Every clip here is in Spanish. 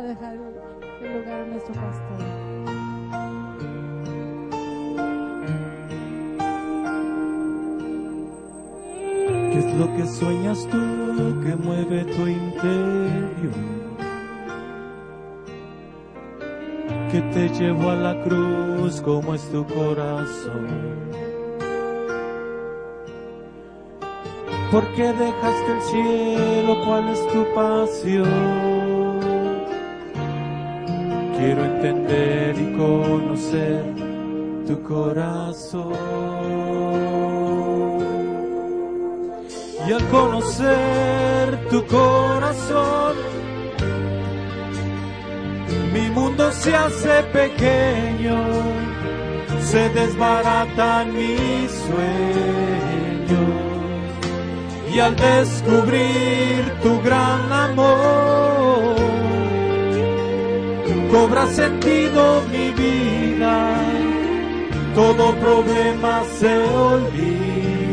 a dejar el lugar a nuestro pastor. ¿Qué es lo que sueñas tú que mueve tu interior? Que te llevó a la cruz como es tu corazón. ¿Por qué dejaste el cielo? ¿Cuál es tu pasión? Quiero entender y conocer tu corazón. Y al conocer tu corazón, mi mundo se hace pequeño, se desbaratan mis sueños. Y al descubrir tu gran amor, cobra sentido mi vida, todo problema se olvida.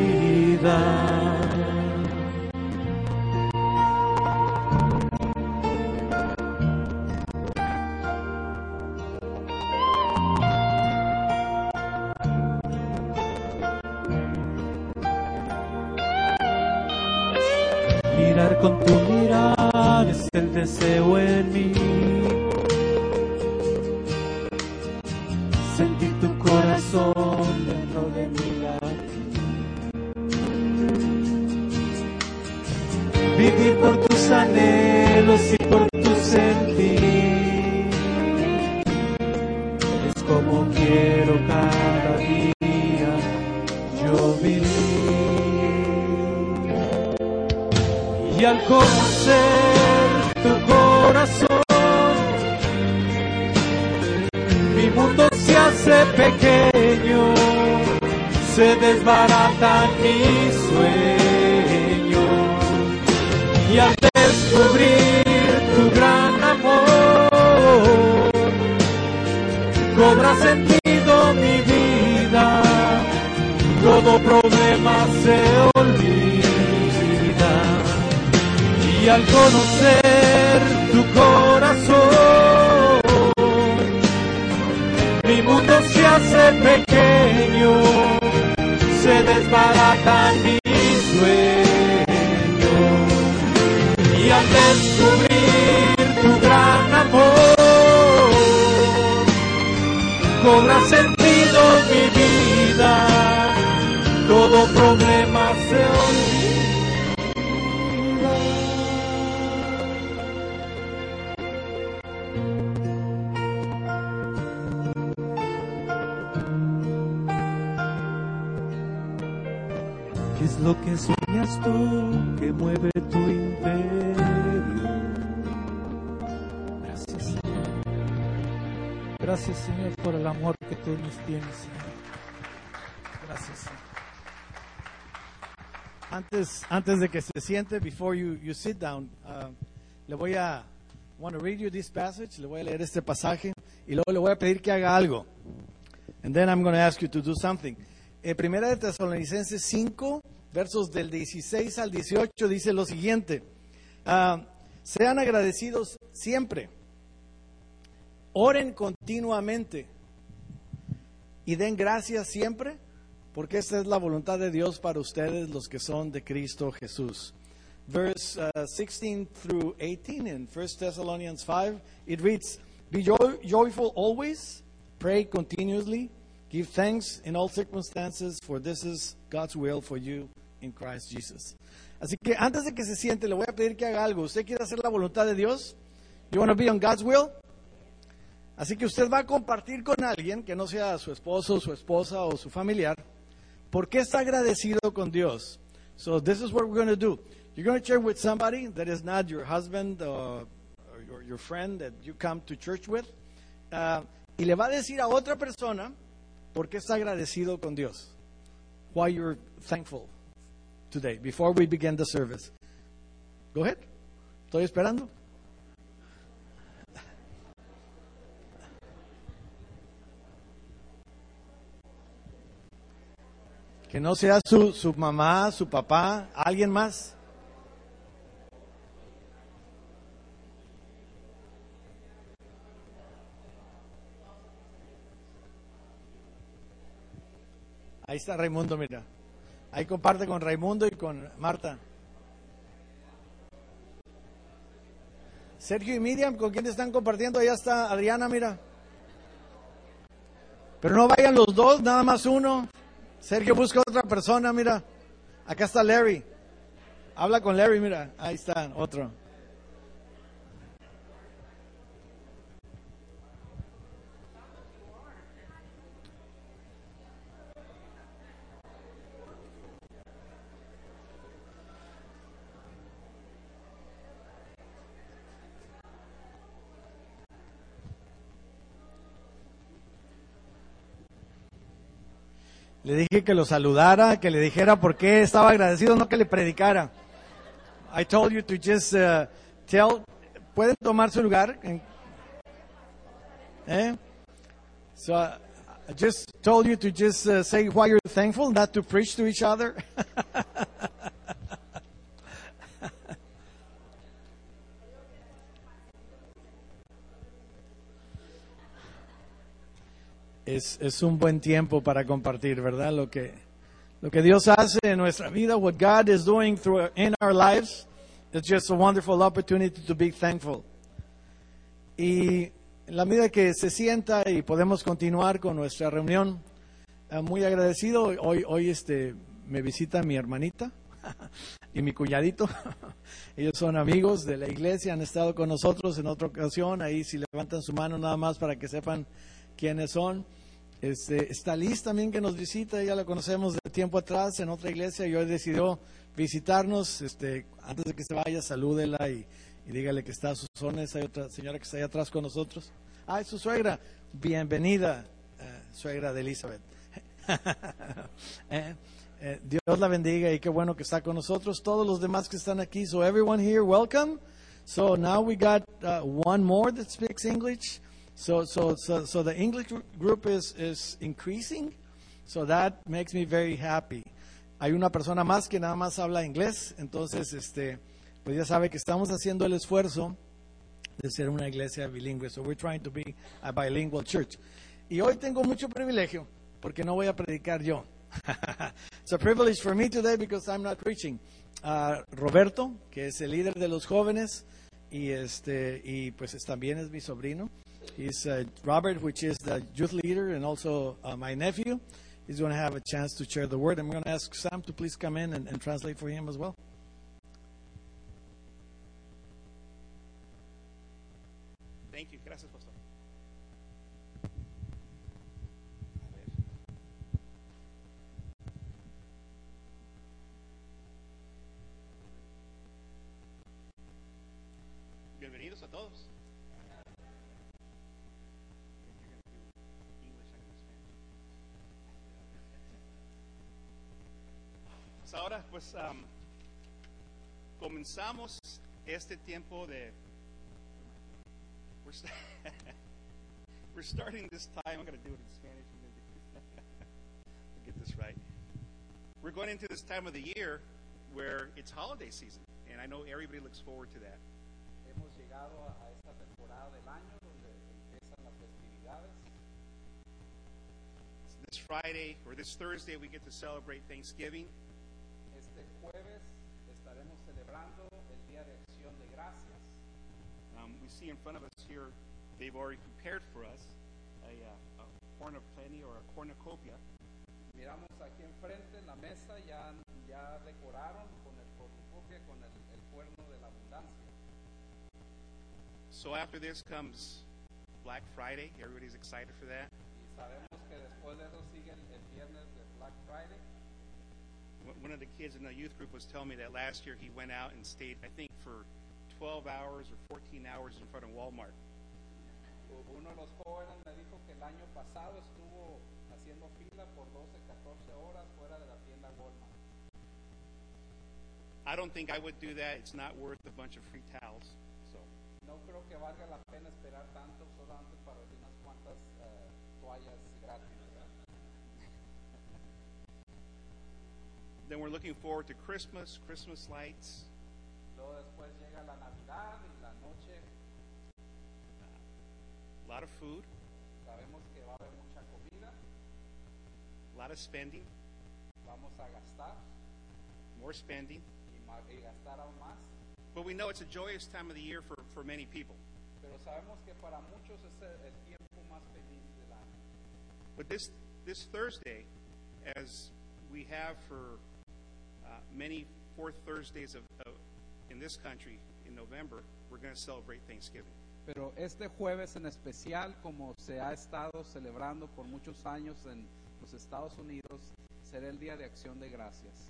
Al conocer tu corazón, mi mundo se hace pequeño, se desbaratan mis sueños. Y al descubrir tu gran amor, cobra sentido mi vida, todo problema se olvida. Y al conocer tu corazón, mi mundo se hace pequeño, se desbaratan mis sueños. Y al descubrir tu gran amor, cobra sentido mi vida, todo problema se olvida. Señor, por el amor que tú nos tienes, Señor. Gracias. Antes, antes de que se siente, before you, you sit down, uh, le voy a want to read you this passage, le voy a leer este pasaje y luego le voy a pedir que haga algo. And then I'm going to ask you to do something. Eh, primera de Tesalonicenses 5, versos del 16 al 18 dice lo siguiente: ah, Sean agradecidos siempre, oren continuamente y den gracias siempre, porque esta es la voluntad de Dios para ustedes, los que son de Cristo Jesús. Verse uh, 16 through 18 in 1 Thessalonians 5, it reads, Be joy- joyful always, pray continuously, give thanks in all circumstances, for this is God's will for you in Christ Jesus. Así que antes de que se siente, le voy a pedir que haga algo. ¿Usted quiere hacer la voluntad de Dios? You want to be on God's will? Así que usted va a compartir con alguien que no sea su esposo, su esposa o su familiar, por qué está agradecido con Dios. So this is what we're going to do. You're going to share with somebody that is not your husband uh, or your, friend that you come to church with. uh, y le va a decir a otra persona por qué está agradecido con Dios. Why you're thankful today, before we begin the service. Go ahead. Estoy esperando. Que no sea su, su mamá, su papá, alguien más. Ahí está Raimundo, mira. Ahí comparte con Raimundo y con Marta. Sergio y Miriam, ¿con quién están compartiendo? Allá está Adriana, mira. Pero no vayan los dos, nada más uno. Sergio busca otra persona, mira. Acá está Larry. Habla con Larry, mira. Ahí está, otro. Le dije que lo saludara, que le dijera por qué estaba agradecido, no que le predicara. I told you to just uh, tell. ¿Pueden tomar su lugar? ¿Eh? So uh, I just told you to just uh, say why you're thankful, not to preach to each other. es, es un buen tiempo para compartir, ¿verdad? Lo que, lo que Dios hace en nuestra vida, what God is doing through in our lives, it's just a wonderful opportunity to be thankful. Y en la medida que se sienta y podemos continuar con nuestra reunión, eh, muy agradecido. Hoy, hoy este, me visita mi hermanita y mi cuñadito. Ellos son amigos de la iglesia, han estado con nosotros en otra ocasión. Ahí si levantan su mano nada más para que sepan quiénes son. Este, está Liz también que nos visita, ya la conocemos de tiempo atrás en otra iglesia y hoy decidió visitarnos. Este, antes de que se vaya, salúdela y, y dígale que está a sus zonas. Hay otra señora que está ahí atrás con nosotros. Ah, es su suegra. Bienvenida, eh, suegra de Elizabeth. Eh, eh, Dios la bendiga y qué bueno que está con nosotros. Todos los demás que están aquí. So everyone here, welcome. So now we got uh, one more that speaks English. So, so, so, so the English group is, is increasing. So that makes me very happy. Hay una persona más que nada más habla inglés. Entonces, este, pues ya sabe que estamos haciendo el esfuerzo de ser una iglesia bilingüe. So we're trying to be a bilingual church. Y hoy tengo mucho privilegio porque no voy a predicar yo. It's a privilege for me today because I'm not preaching. Uh, Roberto, que es el líder de los jóvenes y este y pues es, también es mi sobrino. He's uh, Robert, which is the youth leader and also uh, my nephew. He's going to have a chance to share the word. I'm going to ask Sam to please come in and, and translate for him as well. Thank you. Gracias, pastor. Bienvenidos a todos. Ahora, pues am, comenzamos este tiempo de we're, st- we're starting this time. I'm going to do it in Spanish. I'm gonna do- I'll get this right. We're going into this time of the year where it's holiday season, and I know everybody looks forward to that. Hemos llegado a, a esta temporada del año donde empiezan las festividades. This Friday or this Thursday, we get to celebrate Thanksgiving. Este jueves estaremos celebrando el Día de Acción de Gracias. Um, we see in front of us here, they've already prepared for us a, uh, a corn of plenty or a cornucopia. Miramos aquí enfrente en la mesa ya, ya decoraron con el cornucopia, con el, el cuerno de la abundancia. So after this comes Black Friday. Everybody's excited for that. Y sabemos que después de eso sigue el, el viernes de Black Friday. One- of the kids in the youth group was telling me that last year he went out and stayed, I think, for 12 hours or 14 hours in front of Walmart. Uno de los jóvenes me dijo que el año pasado estuvo haciendo fila por 12, 14 horas fuera de la tienda Walmart. I don't think I would do that. It's not worth a bunch of free towels. So, No creo que valga la pena esperar tanto solamente para unas cuantas eh, toallas gratis. Then we're looking forward to Christmas, Christmas lights. Luego después llega la Navidad y la noche. A lot of food. Sabemos que va a haber mucha comida. a lot of spending, vamos a gastar more spending. y, ma- y gastar aún más. But we know it's a joyous time of the year for, for many people. Pero sabemos que para muchos es el, el tiempo más feliz del año. But this, this Thursday, as we have for uh, many fourth Thursdays of, of, in this country in November, we're going to celebrate Thanksgiving. Pero este jueves en especial, como se ha estado celebrando por muchos años en los Estados Unidos, será el Día de Acción de Gracias.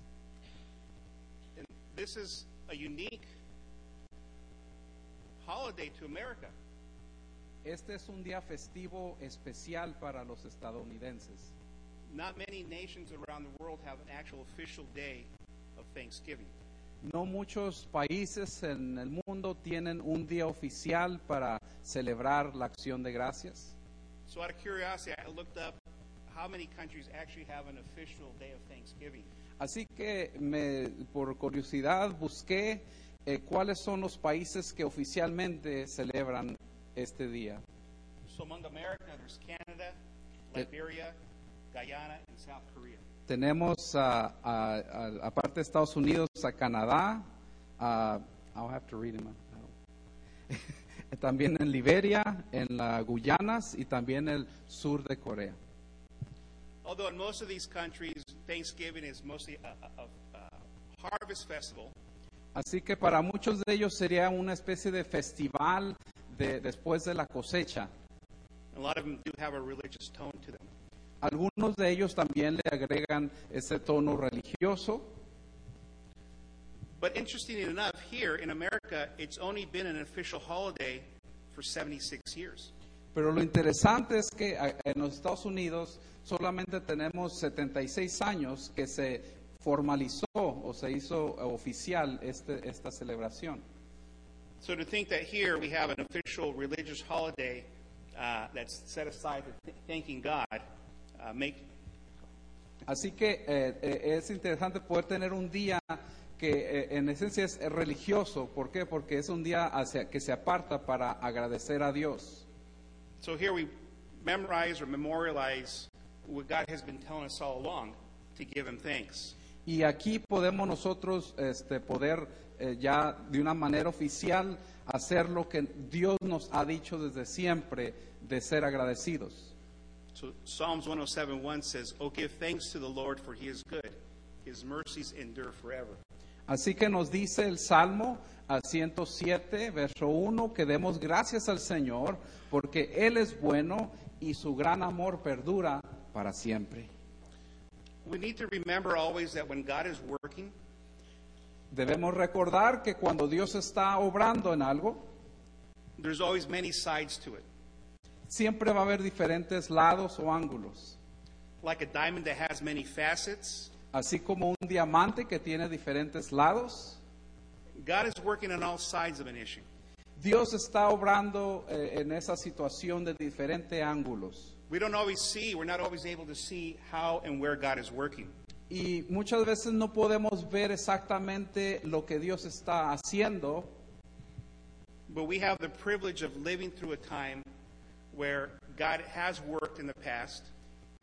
And this is a unique holiday to America. Este es un día festivo especial para los estadounidenses. Not many nations around the world have an actual official day Thanksgiving. No muchos países en el mundo tienen un día oficial para celebrar la acción de gracias. So, out of curiosity, I looked up how many countries actually have an official day of Thanksgiving. Así que me, por curiosidad busqué eh, cuáles son los países que oficialmente celebran este día. So, among America, there's Canada, Eh. Liberia, Guyana, and South Korea. Tenemos, aparte de Estados Unidos, a Canadá, a- I'll have to read them. también en Liberia, en las Guyanas y también el sur de Corea. Although in most of these countries, Thanksgiving is mostly a, a, a, a harvest festival, Así que para muchos de ellos sería una especie de festival de, después de la cosecha. a lot of them do have a religious tone to them. Algunos de ellos también le agregan ese tono religioso, But interestingly enough, here in America, it's only been an official holiday for 76 years. pero lo interesante es que en los Estados Unidos solamente tenemos 76 años que se formalizó o se hizo oficial este, esta celebración. So to think that here we have an official religious holiday uh, that's set aside for th- thanking God, uh, make Así que eh, eh, es interesante poder tener un día que eh, en esencia es religioso. ¿Por qué? Porque es un día hacia- que se aparta para agradecer a Dios. so here we memorize or memorialize what God has been telling us all along to give Him thanks. Y aquí podemos nosotros este, poder eh, ya de una manera oficial hacer lo que Dios nos ha dicho desde siempre de ser agradecidos. So Psalms 107:1 says, "Oh, give thanks to the Lord, for He is good; His mercies endure forever." Así que nos dice el Salmo al 107, verso 1, que demos gracias al Señor porque Él es bueno y su gran amor perdura para siempre. We need to remember always that when God is working, Debemos recordar que cuando Dios está obrando en algo, there's always many sides to it. Siempre va a haber diferentes lados o ángulos. Like a diamond that has many facets, Así como un diamante que tiene diferentes lados, God is working on all sides of an issue. Dios está obrando eh, en esa situación de diferentes ángulos. We don't always see, we're not always able to see how and where God is working. Y muchas veces no podemos ver exactamente lo que Dios está haciendo, But we have the privilege of living through a time where God has worked in the past,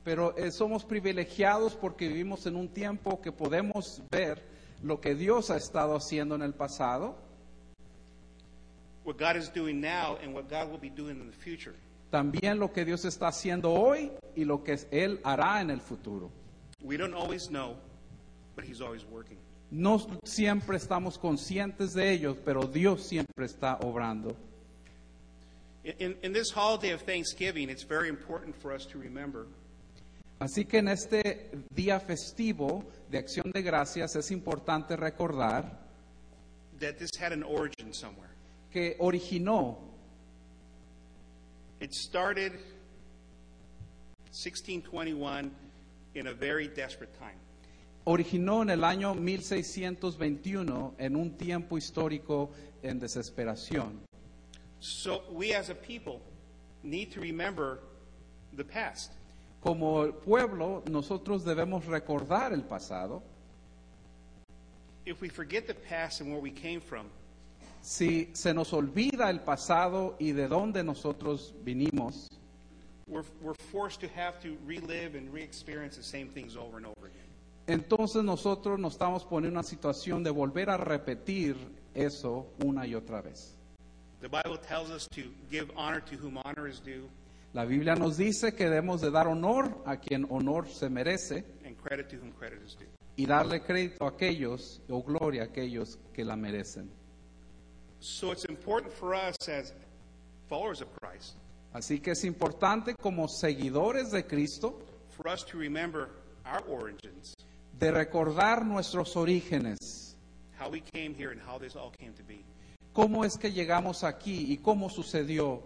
pero eh, somos privilegiados porque vivimos en un tiempo que podemos ver lo que Dios ha estado haciendo en el pasado, what God is doing now, and what God will be doing in the future. también lo que Dios está haciendo hoy y lo que Él hará en el futuro. We don't always know, but He's always working. No siempre estamos conscientes de ellos, pero Dios siempre está obrando. In, in, this holiday of Thanksgiving, it's very important for us to remember Así que en este día festivo de acción de gracias es importante recordar that this had an origin somewhere. que originó, It started 1621 in a very desperate time. originó en el año 1621 en un tiempo histórico en desesperación. So we as a people need to remember the past. Como pueblo, nosotros debemos recordar el pasado. If we forget the past and where we came from, Si se nos olvida el pasado y de dónde nosotros vinimos, we're, we're forced to have to relive and re-experience the same things over and over again. Entonces nosotros nos estamos poniendo en una situación de volver a repetir eso una y otra vez. The Bible tells us to give honor to whom honor is due La Biblia nos dice que debemos de dar honor a quien honor se merece and credit to whom credit is due. y darle crédito a aquellos o gloria a aquellos que la merecen. So it's important for us as followers of Christ Así que es importante como seguidores de Cristo for us to remember our origins, de recordar nuestros orígenes, how we came here and how this all came to be. Cómo es que llegamos aquí y cómo sucedió.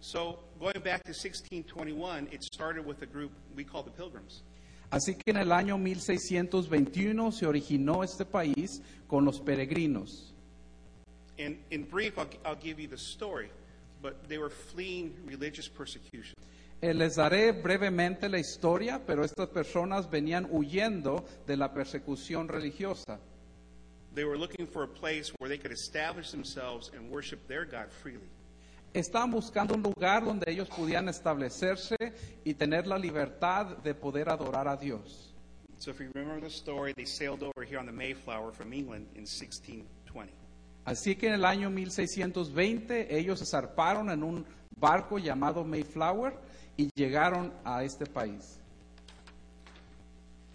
So going back to 1621, it started with a group we call the Pilgrims. Así que en el año 1621 se originó este país con los peregrinos. And in brief, I'll, I'll give you the story, but they were fleeing religious persecution. Eh, les daré brevemente la historia, pero estas personas venían huyendo de la persecución religiosa. They were looking for a place where they could establish themselves and worship their God freely. Estaban buscando un lugar donde ellos pudieran establecerse y tener la libertad de poder adorar a Dios. So if you remember the story, they sailed over here on the Mayflower from England in 1620. Así que en el año 1620 ellos se zarparon en un barco llamado Mayflower y llegaron a este país.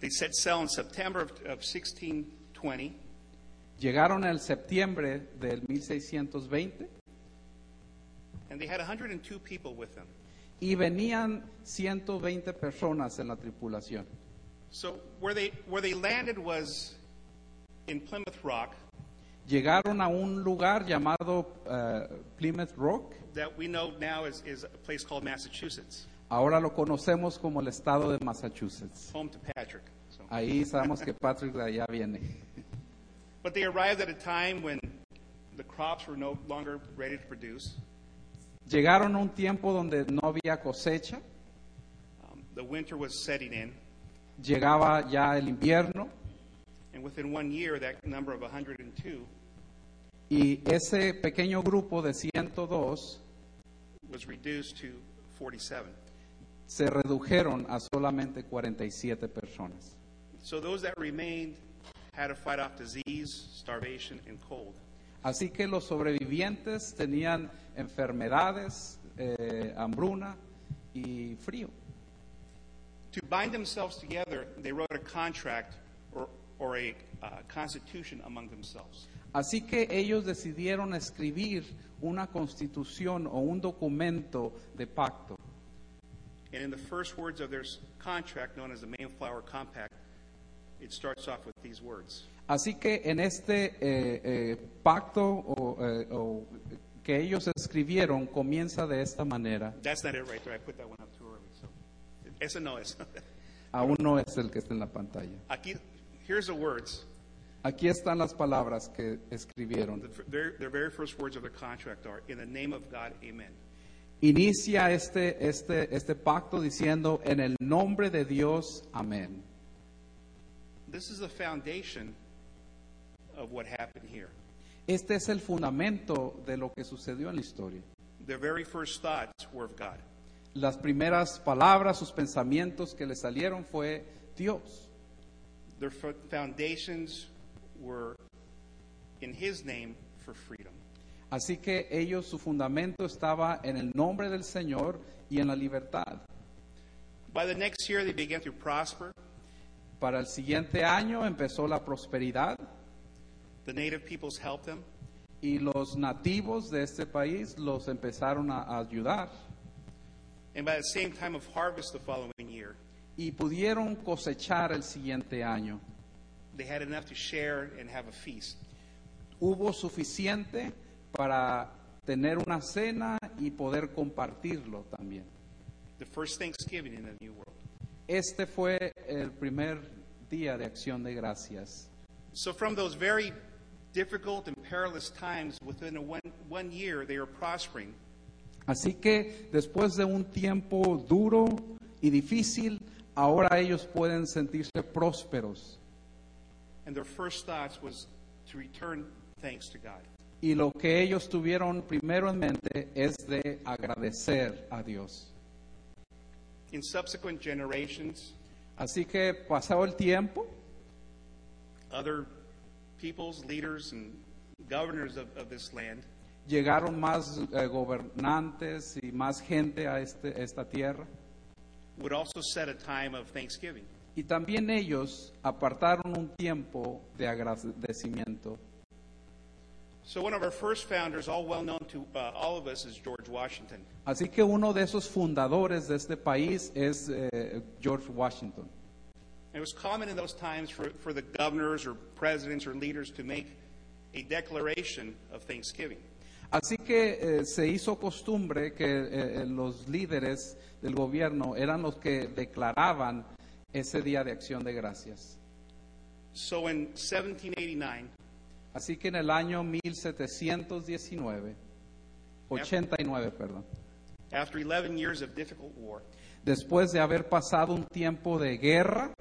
They set sail in September of, of 1620, Llegaron en el septiembre del 1620 and they had 102 people with them. y venían 120 personas en la tripulación. So where they where they landed was in Plymouth Rock, Llegaron a un lugar llamado eh, Plymouth Rock, that we know now is, is a place called Massachusetts, ahora lo conocemos como el estado de Massachusetts. home to Patrick. So, Ahí sabemos que Patrick de allá viene. But they arrived at a time when the crops were no longer ready to produce. Llegaron a un tiempo donde no había cosecha, Um, the winter was setting in, llegaba ya el invierno and within one year, that number of 102 y ese pequeño grupo de 102 was reduced to 47. se redujeron a solamente 47 personas. So those that remained had to fight off disease, starvation, and cold. Así que los sobrevivientes tenían enfermedades, eh, hambruna y frío. To bind themselves together, they wrote a contract or, or a uh, constitution among themselves. Así que ellos decidieron escribir una constitución o un documento de pacto. And in the first words of their s- contract, known as the Mayflower Compact, it starts off with these words Así que en este eh, eh, pacto o, eh, o que ellos escribieron comienza de esta manera. That's not it right there. I put that one up too early. So, ese no es. Aún no es el que está en la pantalla. Aquí, here's the words. Aquí están las palabras que escribieron. The, their, their very first words of their contract are, "In the name of God, Amen." Inicia este, este, este pacto diciendo, en el nombre de Dios, amén. This is the foundation of what happened here. Este es el fundamento de lo que sucedió en la historia. Their very first thoughts were of God. Las primeras palabras, sus pensamientos que le salieron fue Dios. Their fo- foundations were in His name for freedom. Así que ellos, su fundamento estaba en el nombre del Señor y en la libertad. By the next year, they began to prosper. Para el siguiente año empezó la prosperidad The native peoples helped them. y los nativos de este país los empezaron a a ayudar And by the same time of harvest the following year, y pudieron cosechar el siguiente año. they had enough to share and have a feast. Hubo suficiente para tener una cena y poder compartirlo también. The first Thanksgiving in the New World. Este fue el primer día de acción de gracias. So, from those very difficult and perilous times, within a one, one year, they were prospering. Así que después de un tiempo duro y difícil, ahora ellos pueden sentirse prósperos. And their first thoughts was to return thanks to God. Y lo que ellos tuvieron primero en mente es de agradecer a Dios. In subsequent generations, Así que pasado el tiempo, other peoples, leaders, and governors of, of this land llegaron más eh, gobernantes y más gente a este- esta tierra. would also set a time of thanksgiving. Y también ellos apartaron un tiempo de agradecimiento. So, one of our first founders, all well known to uh, all of us, is George Washington. Así que uno de esos fundadores de este país es eh, George Washington. It was common in those times for, for the governors or presidents or leaders to make a declaration of thanksgiving. Así que eh, se hizo costumbre que eh, eh, los líderes del gobierno eran los que declaraban ese día de acción de gracias. So, in 1789, Así que en el año 1719, 89, perdón, after 11 years of difficult war, después de haber pasado un tiempo de guerra,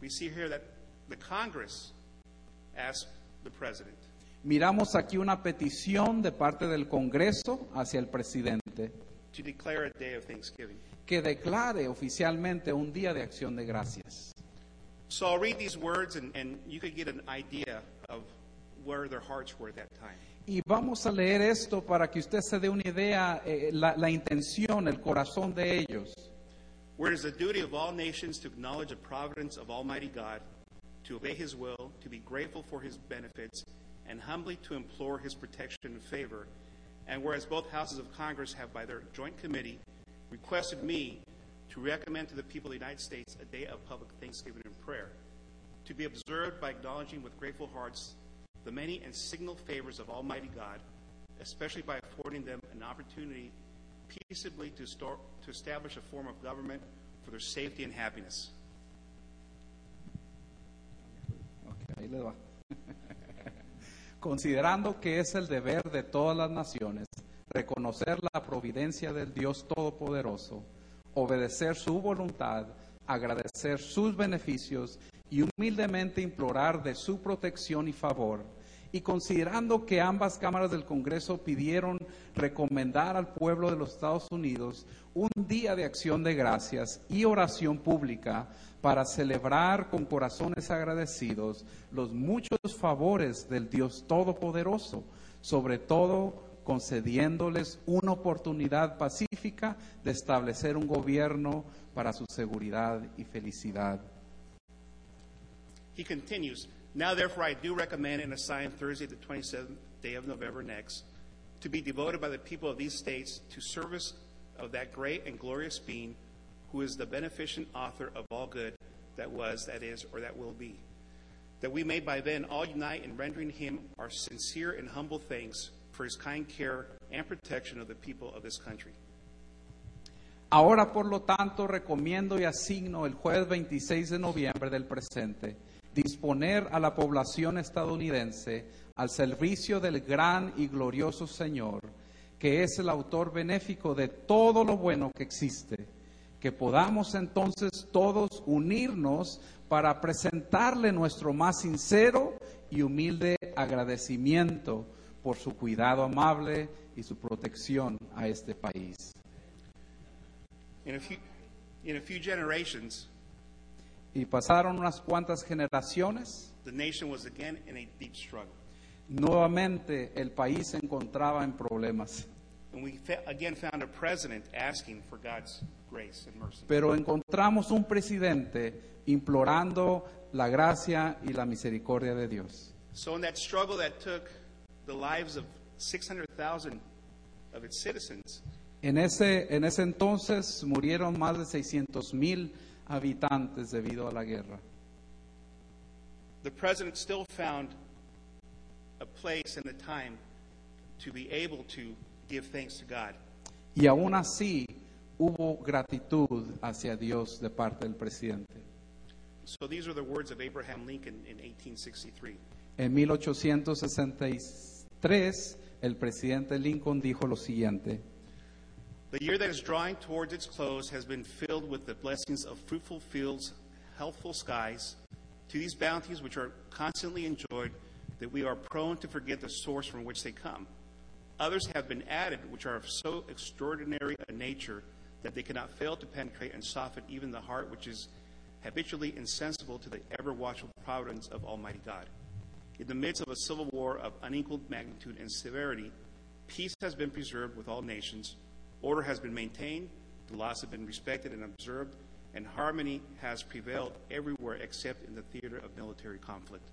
we see here that the Congress asked the president miramos aquí una petición de parte del Congreso hacia el presidente to declare a day of thanksgiving. que declare oficialmente un día de acción de gracias. So I'll read these words, and, and you could get an idea where their hearts were at that time. Y vamos a leer esto para que usted se dé una idea, eh, la, la intención, el corazón de ellos. Where it is the duty of all nations to acknowledge the providence of Almighty God, to obey His will, to be grateful for His benefits, and humbly to implore His protection and favor. And whereas both houses of Congress have, by their joint committee, requested me to recommend to the people of the United States a day of public thanksgiving and prayer, to be observed by acknowledging with grateful hearts the many and signal favors of Almighty God, especially by affording them an opportunity peaceably to, store, to establish a form of government for their safety and happiness. Ok, ahí le va. Considerando que es el deber de todas las naciones reconocer la providencia del Dios Todopoderoso, obedecer su voluntad, agradecer sus beneficios y humildemente implorar de su protección y favor, y considerando que ambas cámaras del Congreso pidieron recomendar al pueblo de los Estados Unidos un día de acción de gracias y oración pública para celebrar con corazones agradecidos los muchos favores del Dios Todopoderoso, sobre todo concediéndoles una oportunidad pacífica de establecer un gobierno para su seguridad y felicidad. He continues, Now therefore I do recommend and assign Thursday, the 27th day of November next, to be devoted by the people of these states to service of that great and glorious being who is the beneficent author of all good that was, that is, or that will be. That we may by then all unite in rendering him our sincere and humble thanks for his kind care and protection of the people of this country. Ahora, por lo tanto, recomiendo y asigno el jueves 26 de noviembre del presente disponer a la población estadounidense al servicio del gran y glorioso Señor, que es el autor benéfico de todo lo bueno que existe, que podamos entonces todos unirnos para presentarle nuestro más sincero y humilde agradecimiento por su cuidado amable y su protección a este país. A few, Y pasaron unas cuantas generaciones, the nation was again in a deep struggle. nuevamente el país se encontraba en problemas, And we again found a president asking for God's grace and mercy. pero encontramos un presidente implorando la gracia y la misericordia de Dios. So, in that struggle that took the lives of 600,000 of its citizens, En ese, en ese entonces murieron más de 600 mil habitantes debido a la guerra. the president still found a place and a time to be able to give thanks to God. Y aún así hubo gratitud hacia Dios de parte del presidente. So, these are the words of Abraham Lincoln in 1863. En 1863 el presidente Lincoln dijo lo siguiente. The year that is drawing towards its close has been filled with the blessings of fruitful fields, healthful skies. To these bounties, which are constantly enjoyed, that we are prone to forget the source from which they come. Others have been added, which are of so extraordinary a nature that they cannot fail to penetrate and soften even the heart which is habitually insensible to the ever watchful providence of Almighty God. In the midst of a civil war of unequaled magnitude and severity, peace has been preserved with all nations, order has been maintained, the laws have been respected and observed, and harmony has prevailed everywhere except in the theater of military conflict.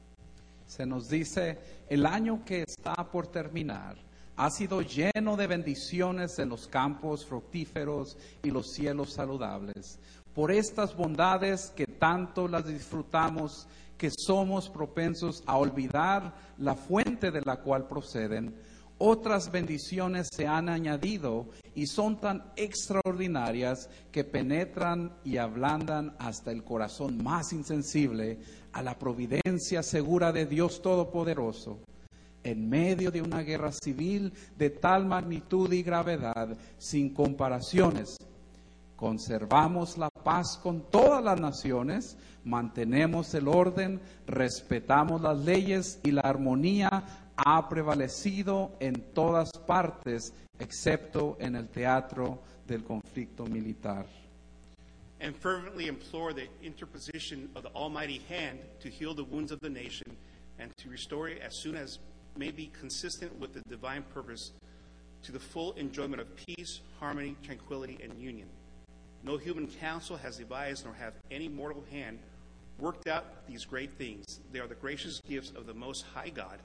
Se nos dice, el año que está por terminar ha sido lleno de bendiciones en los campos fructíferos y los cielos saludables. Por estas bondades que tanto las disfrutamos, que somos propensos a olvidar la fuente de la cual proceden, otras bendiciones se han añadido y son tan extraordinarias que penetran y ablandan hasta el corazón más insensible a la providencia segura de Dios Todopoderoso. En medio de una guerra civil de tal magnitud y gravedad, sin comparaciones, conservamos la paz con todas las naciones, mantenemos el orden, respetamos las leyes y la armonía ha prevalecido en todas partes, excepto en el teatro del conflicto militar. and fervently implore the interposition of the Almighty hand to heal the wounds of the nation and to restore it as soon as may be consistent with the divine purpose to the full enjoyment of peace, harmony, tranquility, and union. No human counsel has devised nor have any mortal hand worked out these great things. They are the gracious gifts of the Most High God.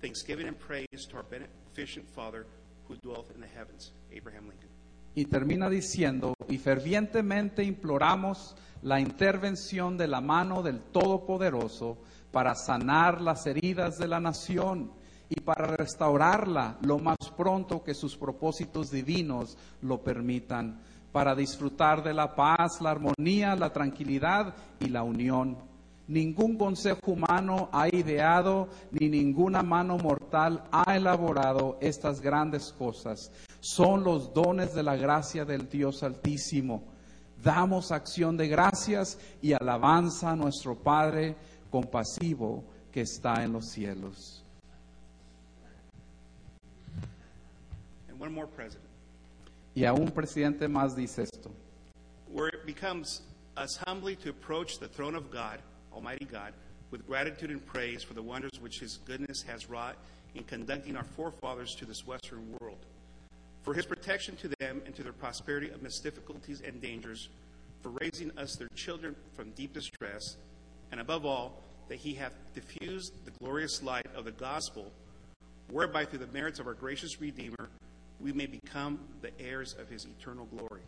Thanksgiving and praise to our beneficent Father who dwelleth in the heavens. Abraham Lincoln. Y termina diciendo, y fervientemente imploramos la intervención de la mano del Todopoderoso para sanar las heridas de la nación y para restaurarla lo más pronto que sus propósitos divinos lo permitan, para disfrutar de la paz, la armonía, la tranquilidad y la unión. Ningún consejo humano ha ideado, ni ninguna mano mortal ha elaborado estas grandes cosas. Son los dones de la gracia del Dios Altísimo. Damos acción de gracias y alabanza a nuestro Padre compasivo que está en los cielos. And one more president. Y a un presidente más dice esto. where it becomes us humbly to approach the throne of God, Almighty God, with gratitude and praise for the wonders which His goodness has wrought in conducting our forefathers to this Western world, for His protection to them and to their prosperity amidst difficulties and dangers, for raising us their children from deep distress, and above all, that He hath diffused the glorious light of the gospel, whereby through the merits of our gracious Redeemer, we may become the heirs of His eternal glory.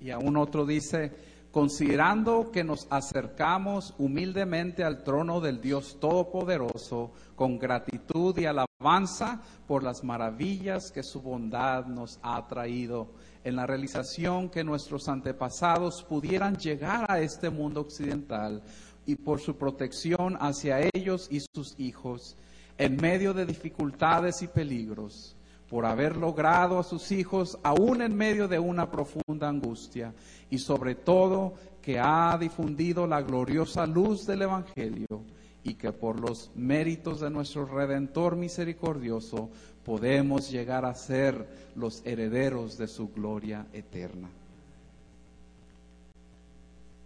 Y aún otro dice, considerando que nos acercamos humildemente al trono del Dios Todopoderoso con gratitud y alabanza por las maravillas que su bondad nos ha traído en la realización que nuestros antepasados pudieran llegar a este mundo occidental y por su protección hacia ellos y sus hijos en medio de dificultades y peligros por haber logrado a sus hijos aún en medio de una profunda angustia y sobre todo que ha difundido la gloriosa luz del Evangelio y que por los méritos de nuestro Redentor misericordioso podemos llegar a ser los herederos de su gloria eterna.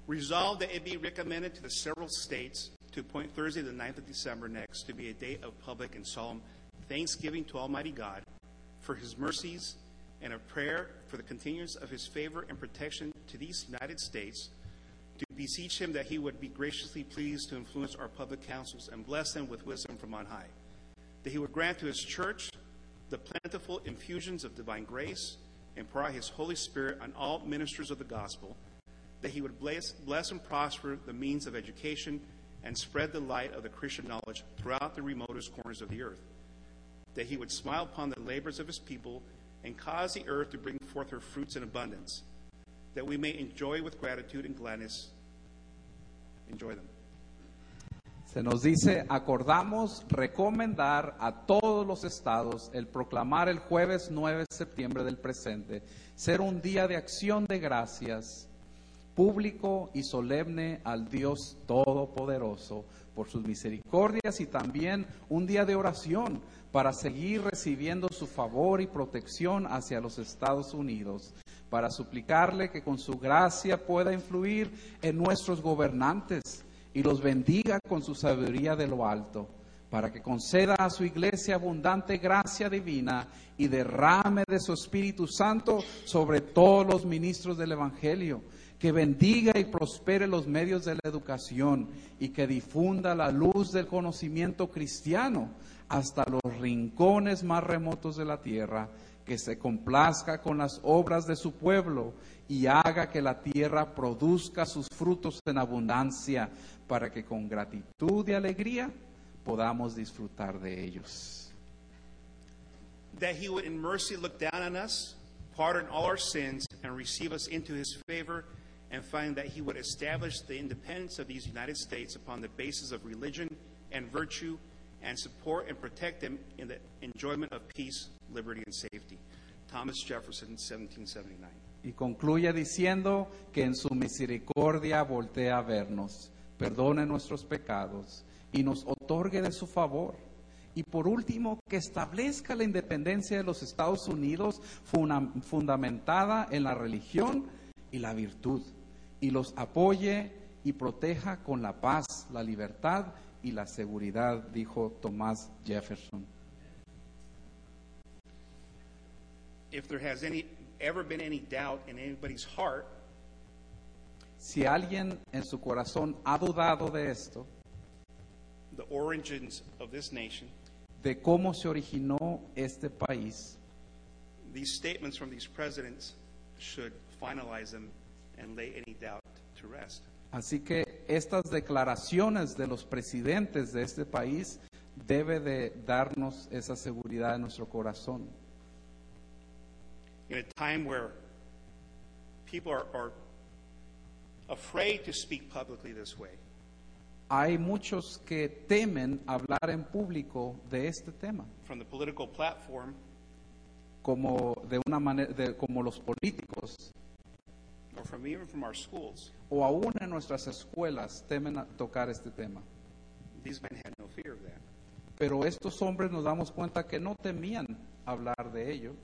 Resolved that it be recommended to the several states to appoint Thursday, the 9th of December next, to be a day of public and solemn thanksgiving to Almighty God for his mercies and a prayer for the continuance of his favor and protection to these United States, to beseech him that he would be graciously pleased to influence our public councils and bless them with wisdom from on high, that he would grant to his church the plentiful infusions of divine grace and pour out his Holy Spirit on all ministers of the gospel, that he would bless, bless and prosper the means of education and spread the light of the Christian knowledge throughout the remotest corners of the earth. That he would smile upon the labors of his people and cause the earth to bring forth her fruits in abundance, that we may enjoy with gratitude and gladness, enjoy them. Se nos dice, acordamos recomendar a todos los estados el proclamar el jueves 9 de septiembre del presente ser un día de acción de gracias público y solemne al Dios Todopoderoso por sus misericordias y también un día de oración para seguir recibiendo su favor y protección hacia los Estados Unidos, para suplicarle que con su gracia pueda influir en nuestros gobernantes y los bendiga con su sabiduría de lo alto, para que conceda a su iglesia abundante gracia divina y derrame de su Espíritu Santo sobre todos los ministros del Evangelio que bendiga y prospere los medios de la educación y que difunda la luz del conocimiento cristiano hasta los rincones más remotos de la tierra, que se complazca con las obras de su pueblo y haga que la tierra produzca sus frutos en abundancia, para que con gratitud y alegría podamos disfrutar de ellos. That he would in mercy look down on us, pardon all our sins, and receive us into his favor, and find that he would establish the independence of these United States upon the basis of religion and virtue, and support and protect them in the enjoyment of peace, liberty, and safety. Thomas Jefferson, 1779. Y concluye diciendo que en su misericordia voltea a vernos, perdone nuestros pecados y nos otorgue de su favor. Y por último, que establezca la independencia de los Estados Unidos fundamentada en la religión y la virtud, y los apoye y proteja con la paz, la libertad y la seguridad, dijo Thomas Jefferson. If there has any, ever been any doubt in anybody's heart, Si alguien en su corazón ha dudado de esto, the origins of this nation, de cómo se originó este país, these statements from these presidents should finalize them and lay any doubt to rest. Así que estas declaraciones de los presidentes de este país debe de darnos esa seguridad en nuestro corazón. In a time where people are, are afraid to speak publicly this way, Hay muchos que temen hablar en público de este tema, from the political platform como de una manera, de- como los políticos or from even from our schools, o aún en nuestras escuelas temen tocar este tema. these men had no fear of that. Pero estos hombres nos damos cuenta que no temían hablar de ello.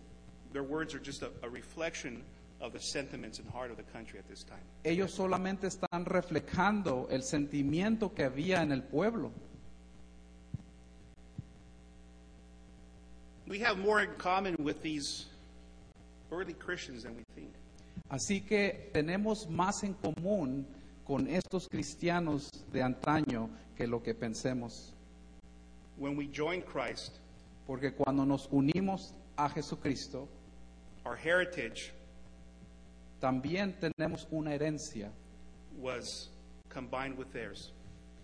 Their words are just a, a reflection of the sentiments and heart of the country at this time. Ellos solamente están reflejando el sentimiento que había en el pueblo. We have more in common with these early Christians than we think. Así que tenemos más en común con estos cristianos de antaño que lo que pensemos. When we join Christ, Porque cuando nos unimos a Jesucristo, our heritage también tenemos una herencia was combined with theirs.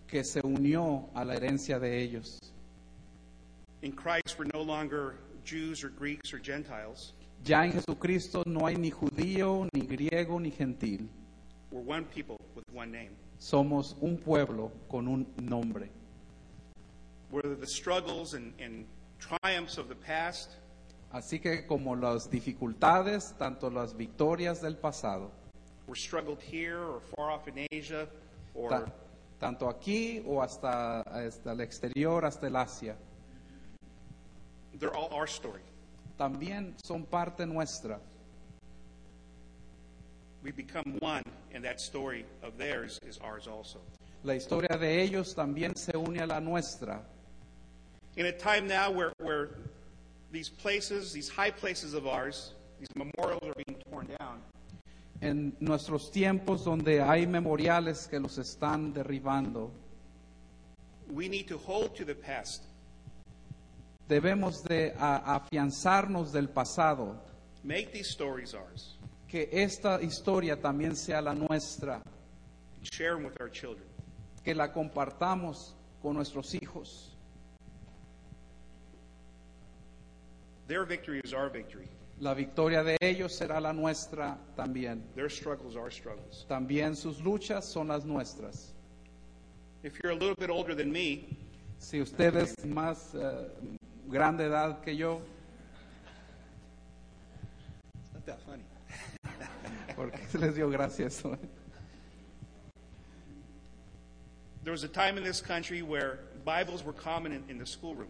que se unió a la herencia de ellos. In Christ, we're no longer Jews or Greeks or Gentiles. Ya en Jesucristo no hay ni judío, ni griego, ni gentil. We're one people with one name. Somos un pueblo con un nombre. Whether the struggles and, and triumphs of the past Así que como las dificultades, tanto las victorias del pasado, were struggled here or far off in Asia or ta- tanto aquí o hasta, hasta el exterior, hasta el Asia, they're all our story. También son parte nuestra. We become one, and that story of theirs is ours also. La historia de ellos también se une a la nuestra. In a time now where, where these places, these high places of ours, these memorials are being torn down, En nuestros tiempos donde hay memoriales que los están derribando, we need to hold to the past debemos de a- afianzarnos del pasado, Make these stories ours. que esta historia también sea la nuestra, Share them with our children. que la compartamos con nuestros hijos. Their victory is our victory. La victoria de ellos será la nuestra también. Their struggles are struggles. También sus luchas son las nuestras. If you're a little bit older than me, Si usted es más eh, grande edad que yo, porque se les dio gracia eso. There was a time in this country where Bibles were common in, in the schoolroom.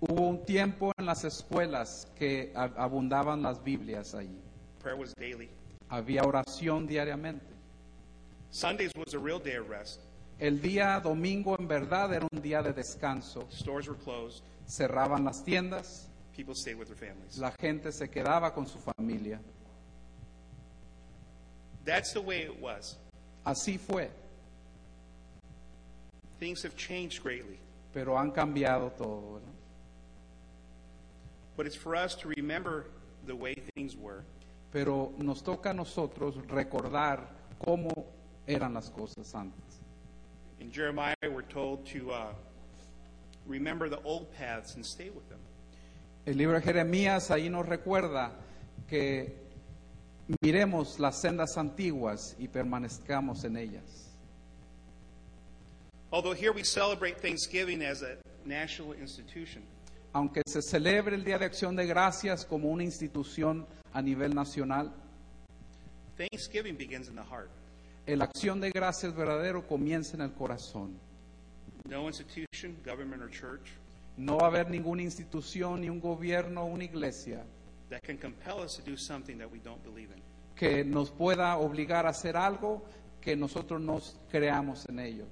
Hubo un tiempo en las escuelas que abundaban las Biblias allí. Prayer was daily. Había oración diariamente. Sundays was a real day of rest. El día domingo en verdad era un día de descanso. Stores were closed. Cerraban las tiendas, People stayed with their families. la gente se quedaba con su familia. That's the way it was. Así fue, Things have changed greatly. pero han cambiado todo. ¿verdad? But it's for us to remember the way things were Pero nos toca a nosotros recordar cómo eran las cosas antes. In Jeremiah, we're told to uh, remember the old paths and stay with them. El libro de Jeremías ahí nos recuerda que miremos las sendas antiguas y permanezcamos en ellas. Although here we celebrate Thanksgiving as a national institution, Aunque se celebre el Día de Acción de Gracias como una institución a nivel nacional, Thanksgiving begins in the heart. El Acción de Gracias verdadero comienza en el corazón. No institution, government, or church No va a haber ninguna institución, ni un gobierno una iglesia that can compel us to do something that we don't believe in. que nos pueda obligar a hacer algo que nosotros no creamos en ello.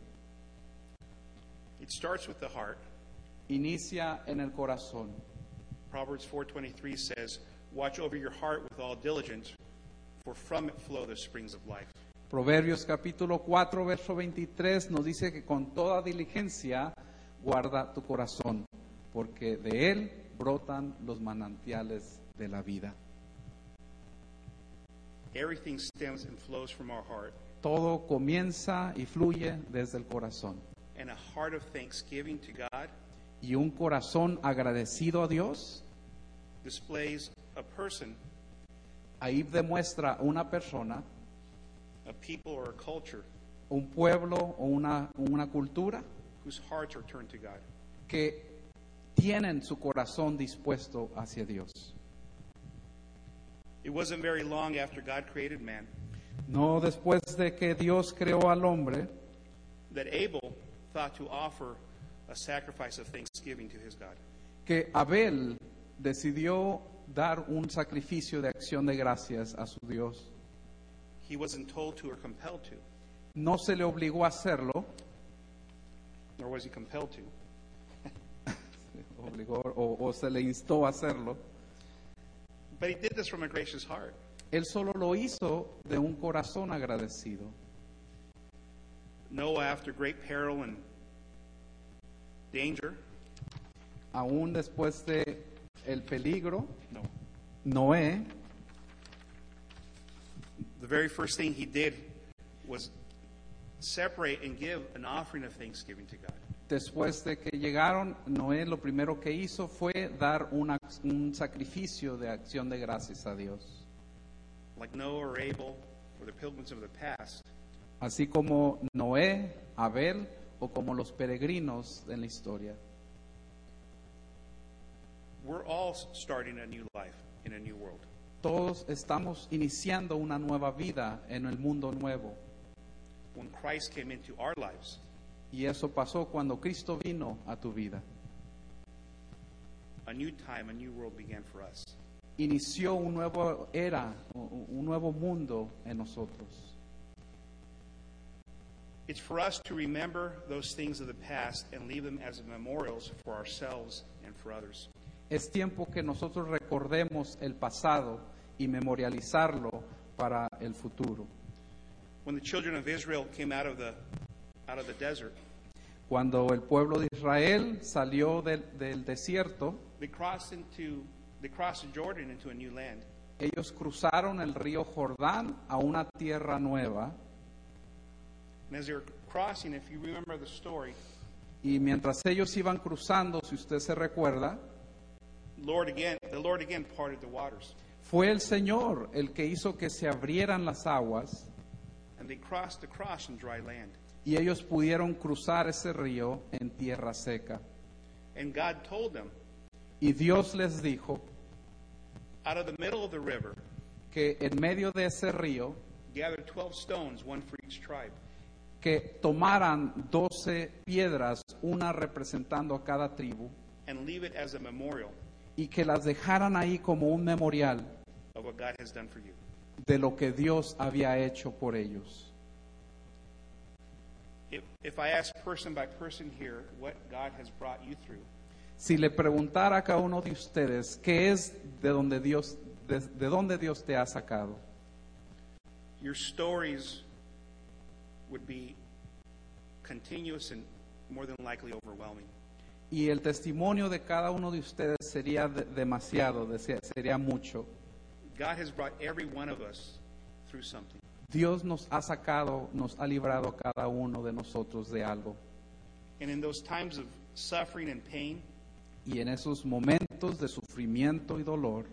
It starts with the heart. Inicia en el corazón. Proverbs 4:23 says, "Watch over your heart with all diligence, for from it flow the springs of life." Proverbios capítulo 4, verso 23 nos dice que con toda diligencia guarda tu corazón, porque de él brotan los manantiales de la vida. Everything stems and flows from our heart, Todo comienza y fluye desde el corazón. and a heart of thanksgiving to God Y un corazón agradecido a Dios, displays a person, ahí demuestra una persona, a people, or a culture un pueblo o una, una cultura whose hearts are turned to God. que tienen su corazón dispuesto hacia Dios. It wasn't very long after God created man No después de que Dios creó al hombre, that Abel thought to offer a sacrifice of thanksgiving to his God. que Abel decidió dar un sacrificio de acción de gracias a su Dios. He wasn't told to or compelled to, No se le obligó a hacerlo, nor was he compelled to. obligó o, o se le instó a hacerlo. But he did this from a gracious heart. Él solo lo hizo de un corazón agradecido. Noah, after great peril and danger, Aún después de el peligro, no. Noé, The very first thing he did was separate and give an offering of thanksgiving to God. después de que llegaron, Noé lo primero que hizo fue dar una- un sacrificio de acción de gracias a Dios. Like Noah or Abel or the pilgrims of the past, Así como Noé, Abel o como los peregrinos en la historia. we're all starting a new life in a new world. Todos estamos iniciando una nueva vida en el mundo nuevo. When Christ came into our lives, Y eso pasó cuando Cristo vino a tu vida. a new time, a new world began for us. Inició un nuevo era, un nuevo mundo en nosotros. It's for us to remember those things of the past and leave them as memorials for ourselves and for others. Es tiempo que nosotros recordemos el pasado y memorializarlo para el futuro. When the children of Israel came out of the out of the desert, Cuando el pueblo de Israel salió del, del desierto, they crossed into they crossed Jordan into a new land. ellos cruzaron el río Jordán a una tierra nueva And as they were crossing, if you remember the story, y mientras ellos iban cruzando, si usted se recuerda, Lord again, the Lord again parted the waters, fue el Señor el que hizo que se abrieran las aguas and they crossed across in dry land. y ellos pudieron cruzar ese río en tierra seca. And God told them, Y Dios les dijo out of the middle of the river, que en medio de ese río gather 12 stones, one for each tribe. que tomaran doce piedras, una representando a cada tribu, and leave it as a memorial y que las dejaran ahí como un memorial of what God has done for you. de lo que Dios había hecho por ellos. If, if I ask person by person here what God has brought you through, Si le preguntara a cada uno de ustedes qué es de donde Dios, de, de dónde Dios te ha sacado, your stories would be continuous and more than likely overwhelming. Y el testimonio de cada uno de ustedes sería de- demasiado, sería mucho. God has brought every one of us through something. Dios nos ha sacado, nos ha librado a cada uno de nosotros de algo. And in those times of suffering and pain, Y en esos momentos de sufrimiento y dolor,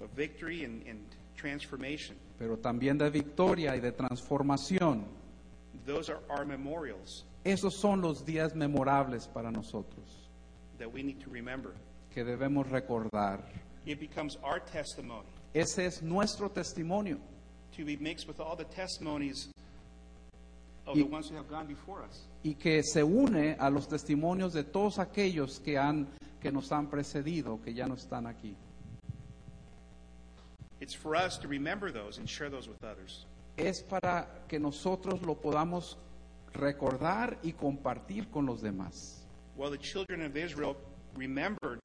of victory and, and transformation, pero también de victoria y de transformación, those are our memorials esos son los días memorables para nosotros that we need to remember. que debemos recordar. It becomes our testimony Ese es nuestro testimonio to be mixed with all the testimonies of Y- the ones who have gone before us. y que se une a los testimonios de todos aquellos que han que nos han precedido, que ya no están aquí. It's for us to remember those and share those with others. Es para que nosotros lo podamos recordar y compartir con los demás. Well, the children of Israel remembered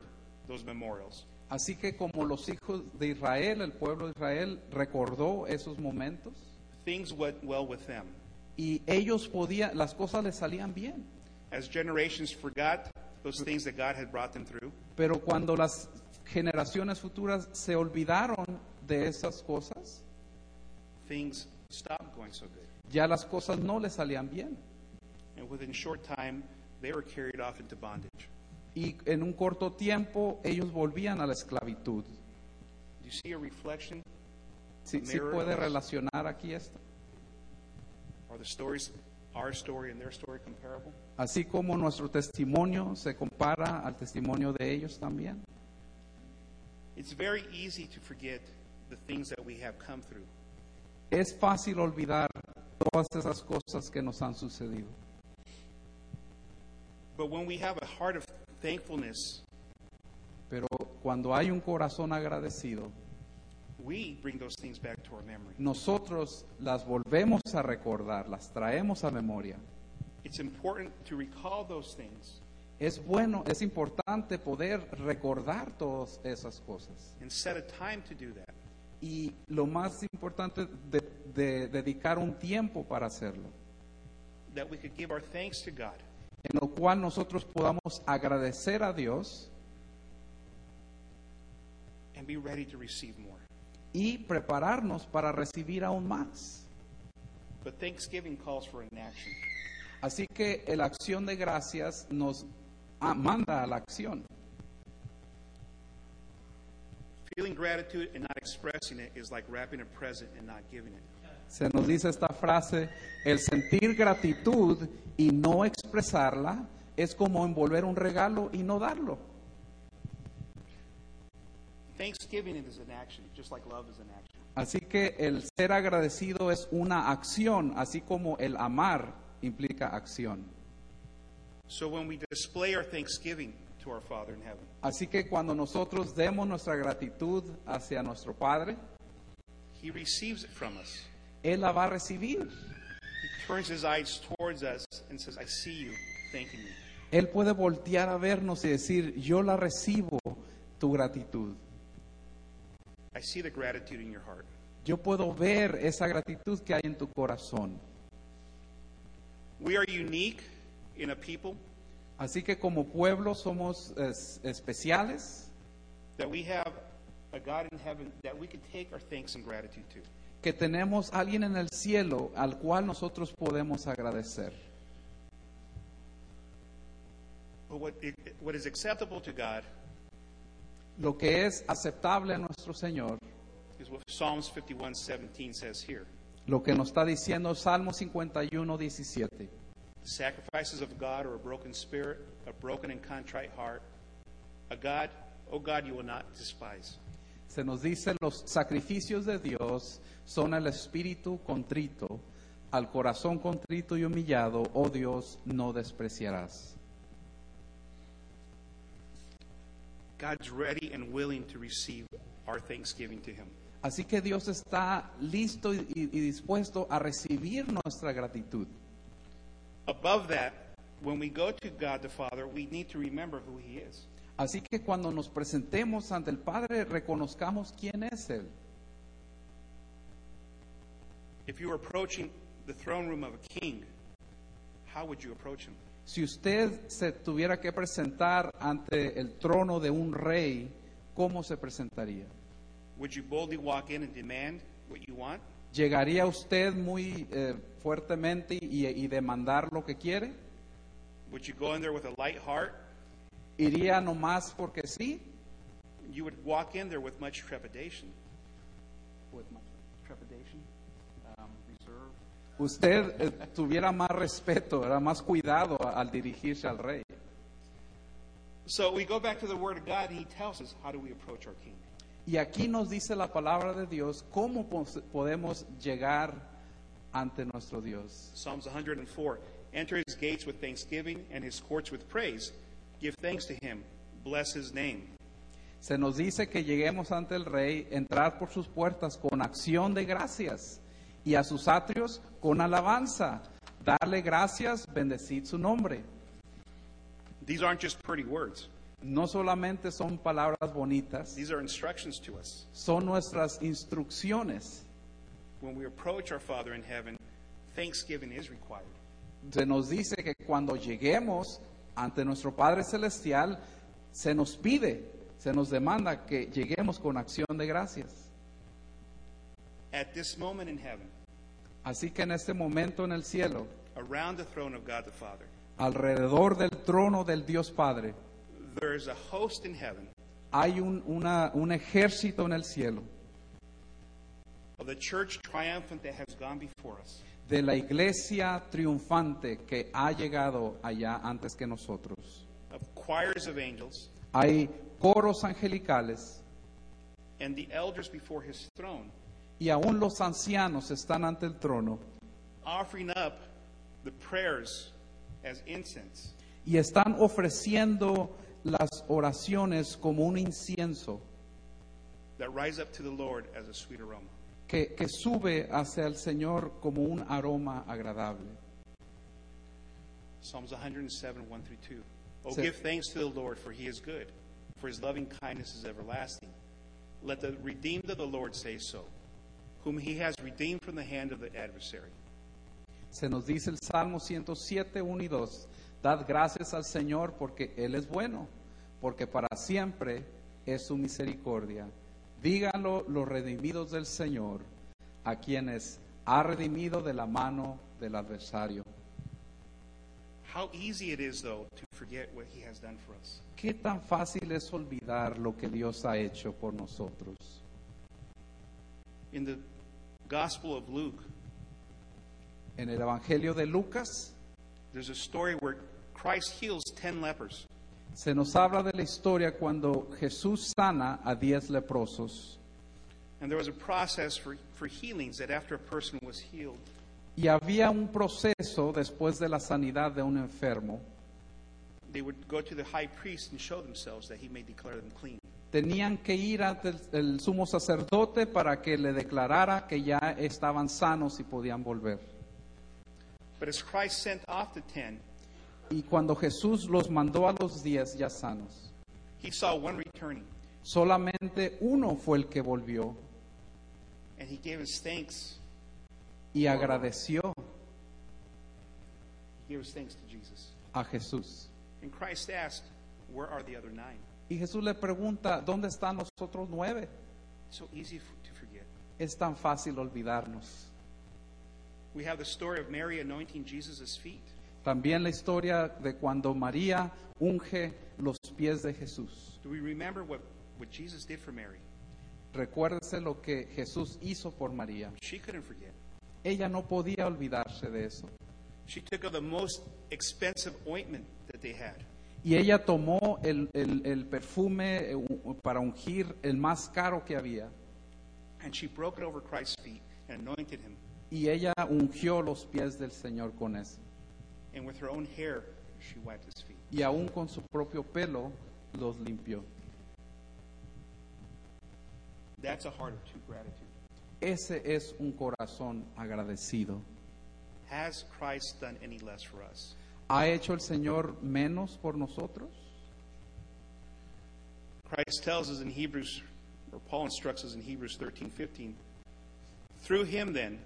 those memorials. Así que como los hijos de Israel, el pueblo de Israel recordó esos momentos Things went well with them. y ellos podían, las cosas les salían bien. As generations forgot those things that God had brought them through, Pero cuando las generaciones futuras se olvidaron de esas cosas, things stopped going so good. ya las cosas no les salían bien. And within a short time, they were carried off into bondage. Y en un corto tiempo ellos volvían a la esclavitud. Do you see a reflection? ¿Sí, sí Mirror puede of- relacionar aquí esto? Are the stories, our story and their story, comparable? Así como nuestro testimonio se compara al testimonio de ellos también. It's very easy to forget the things that we have come through. Es fácil olvidar todas esas cosas que nos han sucedido. But when we have a heart of thankfulness, Pero cuando hay un corazón agradecido, we bring those things back to our memory. nosotros las volvemos a recordar, las traemos a memoria. It's important to recall those things Es bueno, es importante poder recordar todas esas cosas. and set a time to do that. Y lo más importante de, de dedicar un tiempo para hacerlo, That we could give our thanks to God en lo cual nosotros podamos agradecer a Dios and be ready to receive more. y prepararnos para recibir aún más. But Thanksgiving calls for an action. Así que la acción de gracias nos ah, manda a la acción. Feeling gratitude and not expressing it is like wrapping a present and not giving it. Se nos dice esta frase, el sentir gratitud y no expresarla es como envolver un regalo y no darlo. Thanksgiving is an action, just like love is an action. Así que el ser agradecido es una acción, así como el amar implica acción. So when we display our thanksgiving to our Father in heaven, Así que cuando nosotros demos nuestra gratitud hacia nuestro Padre, He receives it from us. Él la va a recibir. He turns His eyes towards us and says, I see you thanking me. Él puede voltear a vernos y decir, yo la recibo, tu gratitud. I see the gratitude in your heart. Yo puedo ver esa gratitud que hay en tu corazón. We are unique in a people Así que como pueblo somos es- especiales, that we have a God in heaven that we can take our thanks and gratitude to. Que tenemos alguien en el cielo al cual nosotros podemos agradecer. But what, it, what is acceptable to God Lo que es aceptable a nuestro Señor, is what Psalms 51:17 says here. lo que nos está diciendo Salmo 51, 17. The sacrifices of God are a broken spirit, a broken and contrite heart. A God, oh God, you will not despise. Se nos dice los sacrificios de Dios son el espíritu contrito, al corazón contrito y humillado, oh Dios, no despreciarás. God's ready and willing to receive our thanksgiving to Him. Así que Dios está listo y, y- y dispuesto a recibir nuestra gratitud. Above that, when we go to God the Father, we need to remember who He is. Así que cuando nos presentemos ante el Padre, reconozcamos quién es Él. If you were approaching the throne room of a king, how would you approach Him? Si usted se tuviera que presentar ante el trono de un rey, ¿cómo se presentaría? Would you boldly walk in and demand what you want? ¿Llegaría usted muy eh, fuertemente y, y demandar lo que quiere? Would you go in there with a light heart? ¿Iría nomás porque sí? You would walk in there with much trepidation. With much trepidation? Um, reserve? Usted eh, tuviera más respeto, era más cuidado al dirigirse al rey. So we go back to the Word of God, and He tells us how do we approach our King. Y aquí nos dice la palabra de Dios cómo podemos llegar ante nuestro Dios. Psalms 104 Enter His gates with thanksgiving and His courts with praise. Give thanks to Him. Bless His name. Se nos dice que lleguemos ante el rey, entrar por sus puertas con acción de gracias y a sus atrios con alabanza. Darle gracias, bendecid su nombre. These aren't just pretty words, No solamente son palabras bonitas, these are instructions to us. son nuestras instrucciones. When we approach our Father in heaven, thanksgiving is required. Se nos dice que cuando lleguemos ante nuestro Padre Celestial, se nos pide, se nos demanda que lleguemos con acción de gracias. At this moment in heaven, Así que en este momento en el cielo, around the throne of God the Father, alrededor del trono del Dios Padre, there is a host in heaven hay un, una- un ejército en el cielo of the church triumphant that has gone before us. De la iglesia triunfante que ha llegado allá antes que nosotros. of choirs of angels. Hay coros angelicales. And the elders before his throne, y aún los ancianos están ante el trono. Offering up the prayers as incense. Y están ofreciendo las oraciones como un incienso. That rise up to the Lord as a sweet aroma. Que, que sube hacia el Señor como un aroma agradable. Psalms 107, 1 through 2. Oh, give thanks to the Lord, for he is good, for his loving kindness is everlasting. Let the redeemed of the Lord say so, whom he has redeemed from the hand of the adversary. Se nos dice el Salmo 107, 1 y 2, dad gracias al Señor porque Él es bueno, porque para siempre es su misericordia. Díganlo los redimidos del Señor, a quienes ha redimido de la mano del adversario. How easy it is, though, to forget what he has done for us. Qué tan fácil es olvidar lo que Dios ha hecho por nosotros. In the Gospel of Luke, En el Evangelio de Lucas there's a story where Christ heals 10 lepers. Se nos habla de la historia cuando Jesús sana a diez leprosos. And there was a process for, for healings that after a person was healed, Y había un proceso después de la sanidad de un enfermo. they would go to the high priest and show themselves that he may declare them clean. Tenían que ir ante el, el sumo sacerdote para que le declarara que ya estaban sanos y podían volver. But as Christ sent off the 10, Y cuando Jesús los mandó a los diez ya sanos, he saw one returning, solamente uno fue el que volvió and he gave his thanks. y agradeció He gave his thanks to Jesus. a Jesús. And Christ asked, Where are the other nine? Y Jesús le pregunta, ¿dónde están los otros nueve? So easy f- to forget. Es tan fácil olvidarnos. We have the story of Mary anointing Jesus' feet. También la historia de cuando María unge los pies de Jesús. Do we remember what, what Jesus did for Mary? Recuérdese lo que Jesús hizo por María. She couldn't forget. Ella no podía olvidarse de eso. She took of the most expensive ointment that they had. Y ella tomó el, el- el perfume eh, para ungir el más caro que había And she broke it over Christ's feet and anointed him. Y ella ungió los pies del Señor con eso. And with her own hair, she wiped his feet. Y aún con su propio pelo los limpió. That's a heart of true gratitude. Ese es un corazón agradecido. Has Christ done any less for us? ¿Ha hecho el Señor menos por nosotros? Christ tells us in Hebrews, or Paul instructs us in Hebrews 13, 15, through him then,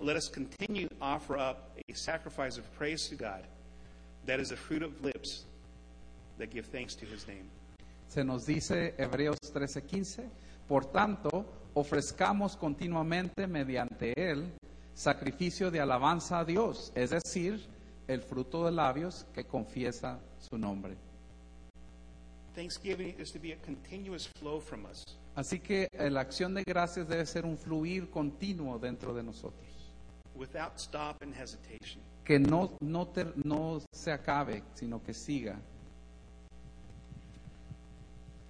let us continue to offer up a sacrifice of praise to God, that is the fruit of lips that give thanks to his name. Se nos dice Hebreos 13:15, por tanto, ofrezcamos continuamente mediante él sacrificio de alabanza a Dios, es decir, el fruto de labios que confiesa su nombre. Thanksgiving is to be a continuous flow from us. Así que eh, la acción de gracias debe ser un fluir continuo dentro de nosotros, without stop and hesitation. que no, no, ter- no se acabe, sino que siga.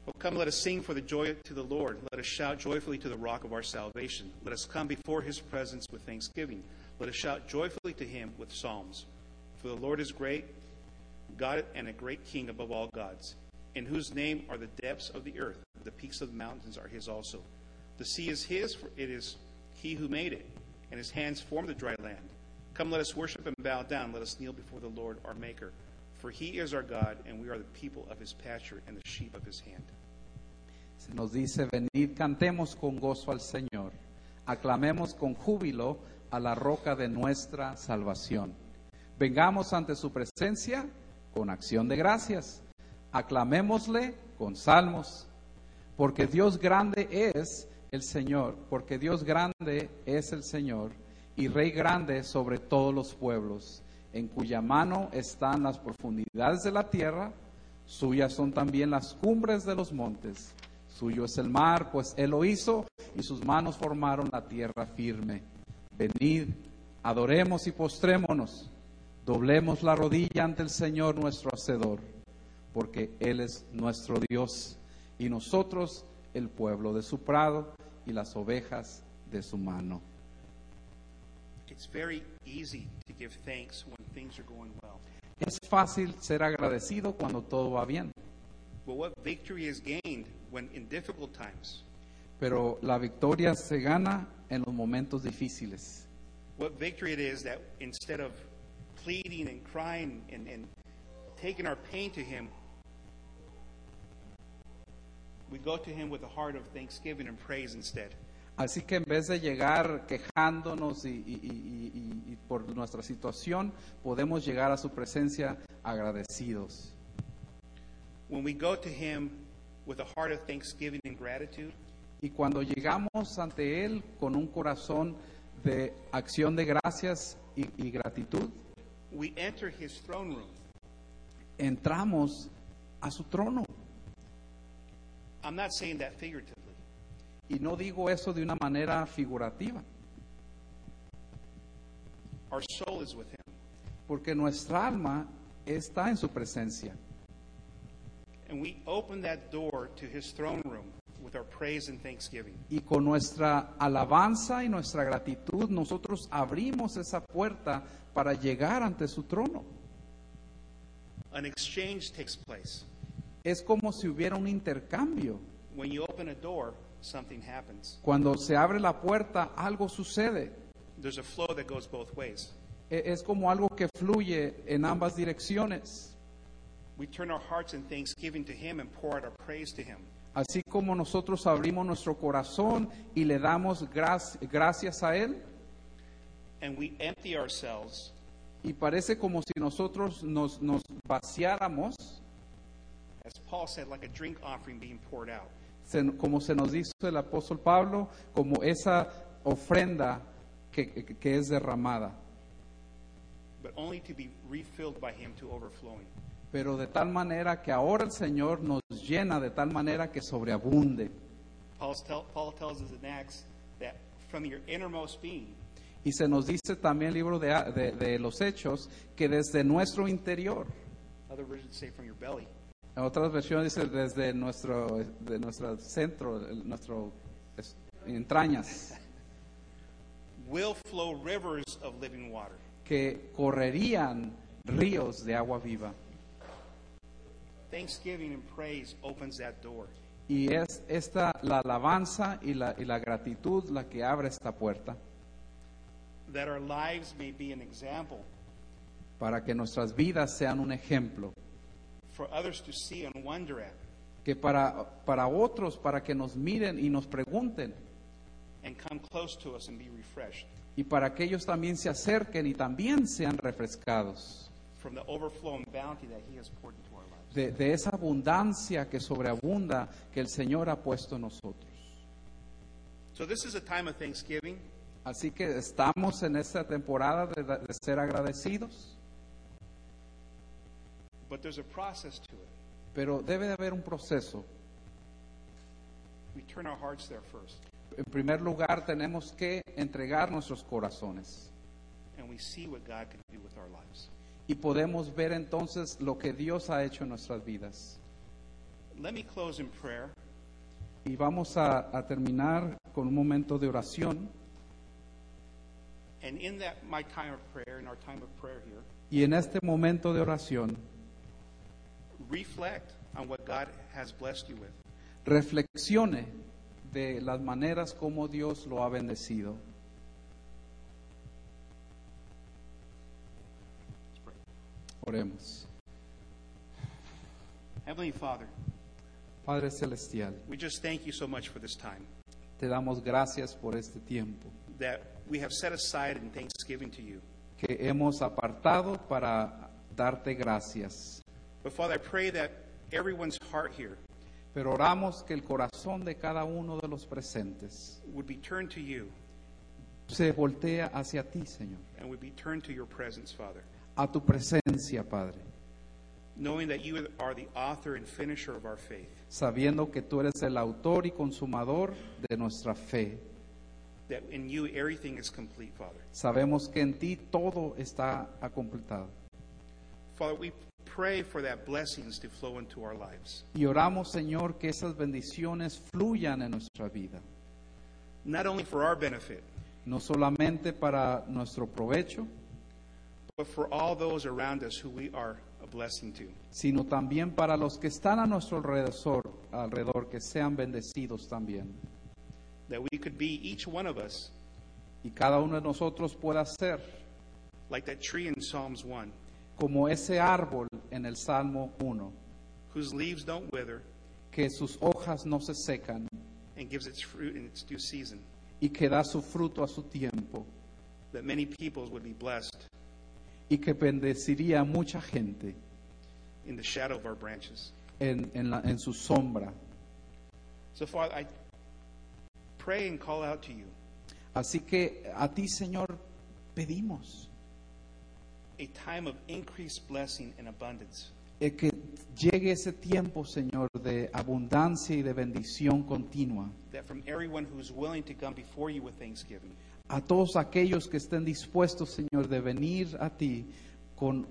Oh, come, let us sing for the joy to the Lord. Let us shout joyfully to the rock of our salvation. Let us come before his presence with thanksgiving. Let us shout joyfully to him with psalms. For the Lord is great, God and a great king above all gods, in whose name are the depths of the earth. The peaks of the mountains are his also. The sea is his, for it is he who made it, and his hands formed the dry land. Come, let us worship and bow down. Let us kneel before the Lord our Maker. For he is our God, and we are the people of his pasture and the sheep of his hand. Se nos dice, venid, cantemos con gozo al Señor, aclamemos con júbilo a la roca de nuestra salvación. Vengamos ante su presencia con acción de gracias, aclamémosle con salmos, porque Dios grande es el Señor, porque Dios grande es el Señor y Rey grande sobre todos los pueblos, en cuya mano están las profundidades de la tierra, suyas son también las cumbres de los montes. Suyo es el mar, pues Él lo hizo y sus manos formaron la tierra firme. Venid, adoremos y postrémonos, doblemos la rodilla ante el Señor nuestro Hacedor, porque Él es nuestro Dios y nosotros el pueblo de su prado y las ovejas de su mano. It's very easy to give thanks when things are going well. Es fácil ser agradecido cuando todo va bien, But what victory is gained when in difficult times? pero la victoria se gana en los momentos difíciles. What victory it is that instead of pleading and crying and, and taking our pain to Him, we go to Him with a heart of thanksgiving and praise instead. Así que en vez de llegar quejándonos y, y- y- y- y por nuestra situación, podemos llegar a su presencia agradecidos. When we go to Him with a heart of thanksgiving and gratitude, Y cuando llegamos ante Él con un corazón de acción de gracias y, y gratitud, we enter His throne room. entramos a su trono. I'm not saying that figuratively. Y no digo eso de una manera figurativa, Our soul is with Him. porque nuestra alma está en su presencia. And we open that door to His throne room with our praise and thanksgiving. Y con nuestra alabanza y nuestra gratitud nosotros abrimos esa puerta para llegar ante su trono. An exchange takes place. Es como si hubiera un intercambio. When you open a door, something happens. Cuando se abre la puerta, algo sucede. There's a flow that goes both ways. E- Es como algo que fluye en ambas direcciones. We turn our hearts in thanksgiving to Him and pour out our praise to Him. Así como nosotros abrimos nuestro corazón y le damos gra- gracias a Él, And we empty ourselves y parece como si nosotros nos, nos vaciáramos, como se nos dice el apóstol Pablo, como esa ofrenda que, que- que es derramada, but only to be refilled by Him to overflowing. pero de tal manera que ahora el Señor nos llena de tal manera que sobreabunde. Paul's tell, Paul tells us in Acts that from your innermost being, Y se nos dice también el libro de, de- de los Hechos que desde nuestro interior, other versions say from your belly, en otras versiones dice desde nuestro, de nuestro centro, nuestro es- entrañas, will flow rivers of living water. que correrían ríos de agua viva. Thanksgiving and praise opens that door. Y es esta la alabanza y la, y la gratitud la que abre esta puerta That our lives may be an example para que nuestras vidas sean un ejemplo, for others to see and wonder at, que para, para otros, para que nos miren y nos pregunten, and come close to us and be refreshed y para que ellos también se acerquen y también sean refrescados from the overflowing bounty that He has poured into our lives. de, de esa abundancia que sobreabunda que el Señor ha puesto en nosotros. So, this is a time of thanksgiving. Así que estamos en esta temporada de, de ser agradecidos, But there's a process to it. pero debe de haber un proceso. We turn our hearts there first, En primer lugar, tenemos que entregar nuestros corazones and we see what God can do with our lives. y podemos ver entonces lo que Dios ha hecho en nuestras vidas. Let me close in prayer. Y vamos a, a terminar con un momento de oración. And in that, my time of prayer, in our time of prayer here, Y en este momento de oración, reflect on what God has blessed you with. reflexione de las maneras como Dios lo ha bendecido. Oremos. Heavenly Father, Padre Celestial, we just thank you so much for this time te damos gracias por este tiempo that we have set aside in thanksgiving to you. que hemos apartado para darte gracias. But Father, I pray that everyone's heart here Pero oramos que el corazón de cada uno de los presentes would be turned to you se voltea hacia ti, Señor, and would be turned to your presence, Father, a tu presencia, Padre, knowing that you are the author and finisher of our faith. sabiendo que tú eres el autor y consumador de nuestra fe. That in you everything is complete, Father. Sabemos que en ti todo está completado. Father, we pray for that blessings to flow into our lives. Y oramos, Señor, que esas bendiciones fluyan en nuestra vida, Not only for our benefit, no solamente para nuestro provecho, but for all those around us who we are a blessing to. sino también para los que están a nuestro alrededor, alrededor que sean bendecidos también. That we could be, each one of us, Y cada uno de nosotros pueda ser like that tree in Psalms 1, como ese árbol en el Salmo 1, whose leaves don't wither que sus hojas no se secan and gives its fruit in its due season. y que da su fruto a su tiempo That many peoples would be blessed y que bendeciría a mucha gente in the shadow of our branches. en, en la- en su sombra. So, Father, I pray and call out to you Así que a ti, Señor, pedimos a time of increased blessing and abundance. eh, que llegue ese tiempo, Señor, de abundancia y de bendición continua. That from everyone who's willing to come before you with thanksgiving, A todos aquellos que estén dispuestos, Señor, de venir a ti con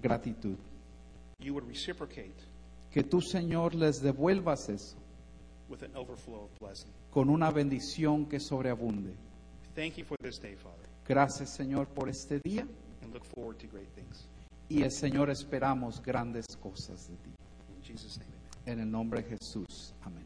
gratitud. you would reciprocate Que tú, Señor, les devuelvas eso with an overflow of blessing. con una bendición que sobreabunde. Thank you for this day, Father, Gracias, Señor, por este día look forward to great things. y el Señor esperamos grandes cosas de ti. In Jesus' name, amen. En el nombre de Jesús. Amén.